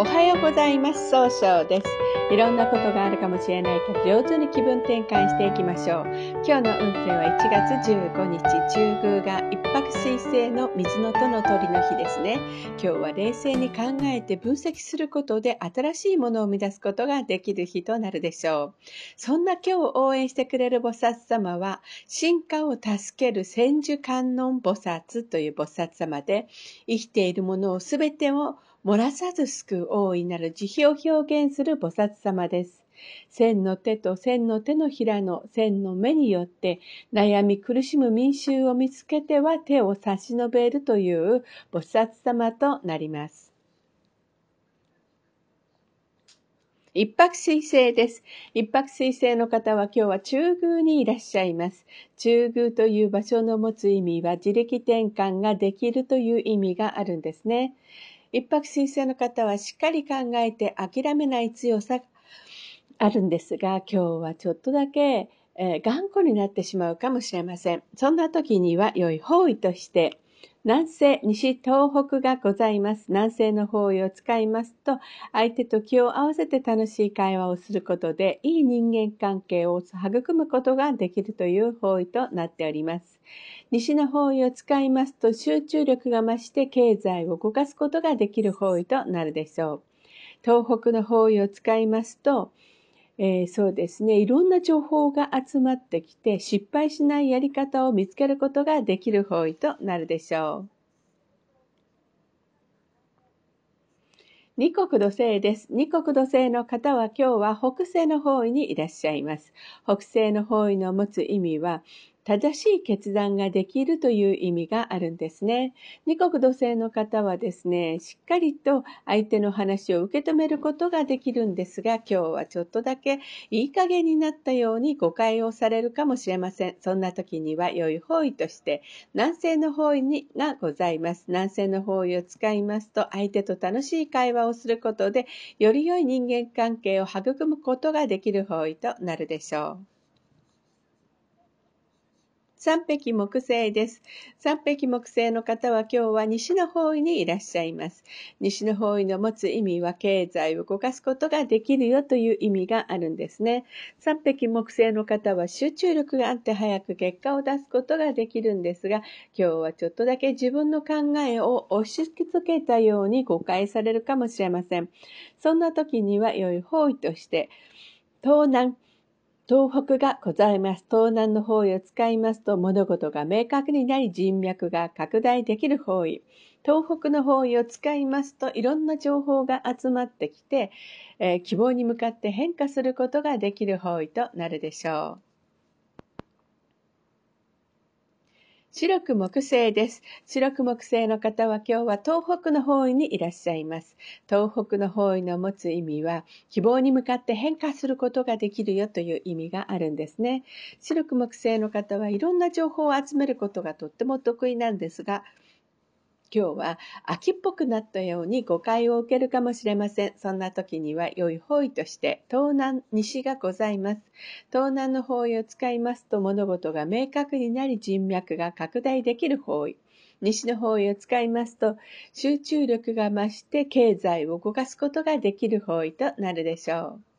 おはようございます。総称です。いろんなことがあるかもしれないけど、上手に気分転換していきましょう。今日の運勢は1月15日、中宮が一泊水星の水のとの鳥の日ですね。今日は冷静に考えて分析することで新しいものを生み出すことができる日となるでしょう。そんな今日を応援してくれる菩薩様は、進化を助ける千手観音菩薩という菩薩様で、生きているものをすべてを漏らさず救う大いなる慈悲を表現する菩薩様です。千の手と千の手のひらの千の目によって悩み苦しむ民衆を見つけては手を差し伸べるという菩薩様となります。一泊水星です。一泊水星の方は今日は中宮にいらっしゃいます。中宮という場所の持つ意味は自力転換ができるという意味があるんですね。一泊水星の方はしっかり考えて諦めない強さがあるんですが、今日はちょっとだけ、えー、頑固になってしまうかもしれません。そんな時には良い方位として、南西、西、東北がございます。南西の方位を使いますと、相手と気を合わせて楽しい会話をすることで、いい人間関係を育むことができるという方位となっております。西の方位を使いますと集中力が増して経済を動かすことができる方位となるでしょう。東北の方位を使いますと、えー、そうですね、いろんな情報が集まってきて失敗しないやり方を見つけることができる方位となるでしょう。二国土星です。二国土星の方は今日は北西の方位にいらっしゃいます。北西の方位の持つ意味は、正しい決断ができるという意味があるんですね。二国土星の方はですね、しっかりと相手の話を受け止めることができるんですが、今日はちょっとだけいい加減になったように誤解をされるかもしれません。そんな時には良い方位として、南西の方位にがございます。南西の方位を使いますと、相手と楽しい会話をすることで、より良い人間関係を育むことができる方位となるでしょう。三匹木星です。三匹木星の方は今日は西の方位にいらっしゃいます。西の方位の持つ意味は経済を動かすことができるよという意味があるんですね。三匹木星の方は集中力があって早く結果を出すことができるんですが、今日はちょっとだけ自分の考えを押し付けたように誤解されるかもしれません。そんな時には良い方位として、東南、東北がございます。東南の方位を使いますと物事が明確になり人脈が拡大できる方位。東北の方位を使いますといろんな情報が集まってきて、えー、希望に向かって変化することができる方位となるでしょう。白く木星です。白く木星の方は今日は東北の方位にいらっしゃいます。東北の方位の持つ意味は、希望に向かって変化することができるよという意味があるんですね。白く木星の方はいろんな情報を集めることがとっても得意なんですが、今日は秋っぽくなったように誤解を受けるかもしれません。そんな時には良い方位として東南、西がございます。東南の方位を使いますと物事が明確になり人脈が拡大できる方位。西の方位を使いますと集中力が増して経済を動かすことができる方位となるでしょう。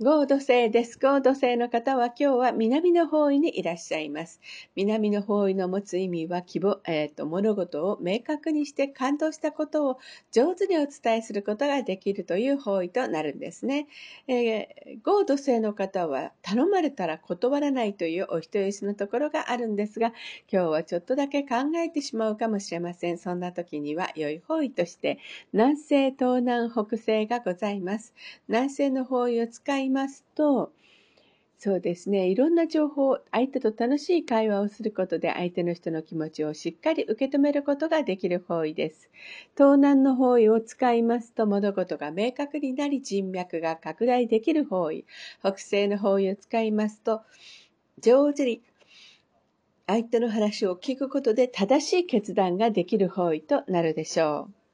合土星です。合土星の方は今日は南の方位にいらっしゃいます。南の方位の持つ意味は希望、えーと、物事を明確にして感動したことを上手にお伝えすることができるという方位となるんですね。えー、合土星の方は頼まれたら断らないというお人よしのところがあるんですが、今日はちょっとだけ考えてしまうかもしれません。そんな時には良い方位として南西、東南、北西がございます。南西の方位を使いいますと、そうですね。いろんな情報、相手と楽しい会話をすることで相手の人の気持ちをしっかり受け止めることができる方位です。東南の方位を使いますと物事が明確になり人脈が拡大できる方位。北西の方位を使いますと上手に相手の話を聞くことで正しい決断ができる方位となるでしょう。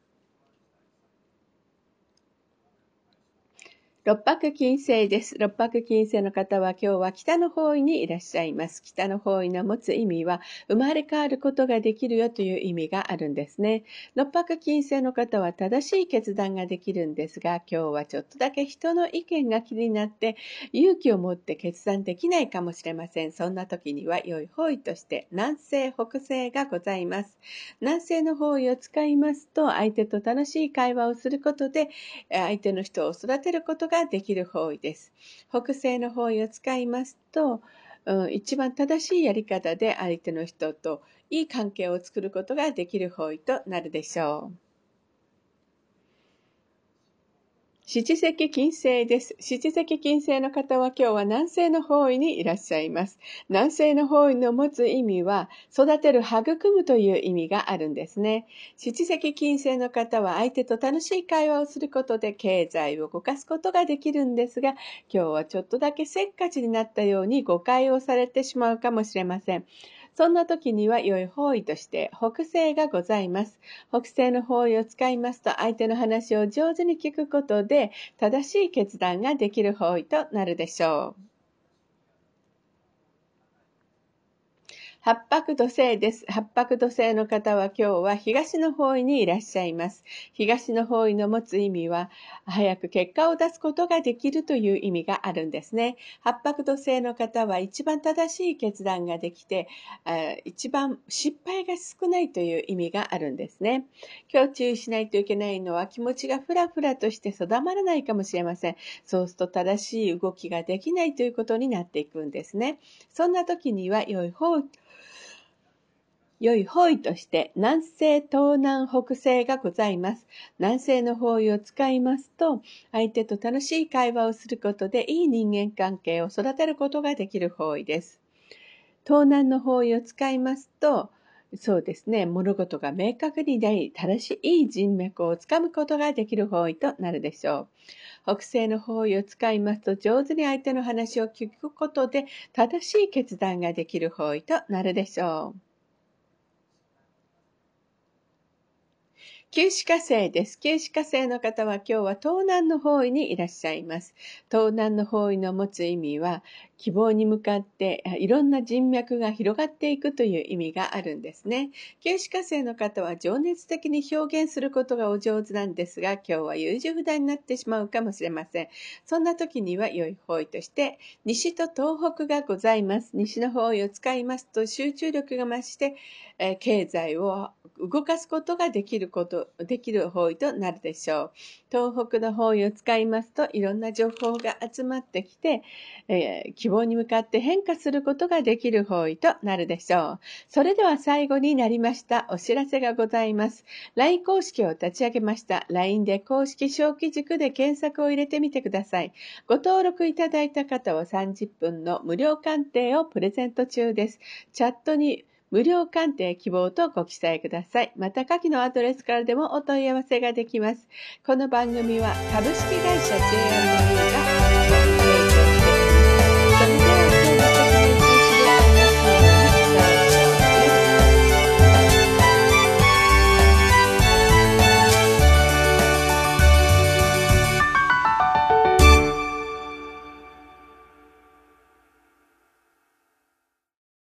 六白金星です。六白金星の方は今日は北の方位にいらっしゃいます。北の方位の持つ意味は生まれ変わることができるよという意味があるんですね。六白金星の方は正しい決断ができるんですが、今日はちょっとだけ人の意見が気になって勇気を持って決断できないかもしれません。そんな時には良い方位として南西、北西がございます。南西の方位を使いますと相手と楽しい会話をすることで相手の人を育てることがができる方位です。北西の方位を使いますと、うん、一番正しいやり方で相手の人といい関係を作ることができる方位となるでしょう。七石金星です。七石金星の方は今日は南西の方位にいらっしゃいます。南西の方位の持つ意味は、育てる、育むという意味があるんですね。七石金星の方は相手と楽しい会話をすることで経済を動かすことができるんですが、今日はちょっとだけせっかちになったように誤解をされてしまうかもしれません。そんな時には良い方位として北西がございます。北西の方位を使いますと相手の話を上手に聞くことで正しい決断ができる方位となるでしょう。八白土星です。八白土星の方は今日は東の方位にいらっしゃいます。東の方位の持つ意味は、早く結果を出すことができるという意味があるんですね。八白土星の方は一番正しい決断ができて、一番失敗が少ないという意味があるんですね。今日注意しないといけないのは気持ちがふらふらとして定まらないかもしれません。そうすると正しい動きができないということになっていくんですね。そんな時には良い方良い方位として南西、東南、北西がございます。南西の方位を使いますと、相手と楽しい会話をすることでいい人間関係を育てることができる方位です。東南の方位を使いますと、そうですね、物事が明確になり、正しい人脈をつかむことができる方位となるでしょう。北西の方位を使いますと、上手に相手の話を聞くことで、正しい決断ができる方位となるでしょう。九死火星です。九死火星の方は今日は東南の方位にいらっしゃいます。東南の方位の持つ意味は、希望に向かっていろんな人脈が広がっていくという意味があるんですね。九死火星の方は情熱的に表現することがお上手なんですが、今日は優柔不断になってしまうかもしれません。そんな時には良い方位として、西と東北がございます。西の方位を使いますと集中力が増して、え経済を動かすことができること、できる方位となるでしょう。東北の方位を使いますと、いろんな情報が集まってきて、えー、希望に向かって変化することができる方位となるでしょう。それでは最後になりました。お知らせがございます。LINE 公式を立ち上げました。LINE で公式小規塾で検索を入れてみてください。ご登録いただいた方は30分の無料鑑定をプレゼント中です。チャットに無料鑑定希望とご記載ください。また、下記のアドレスからでもお問い合わせができます。この番組は株式会社 J&A が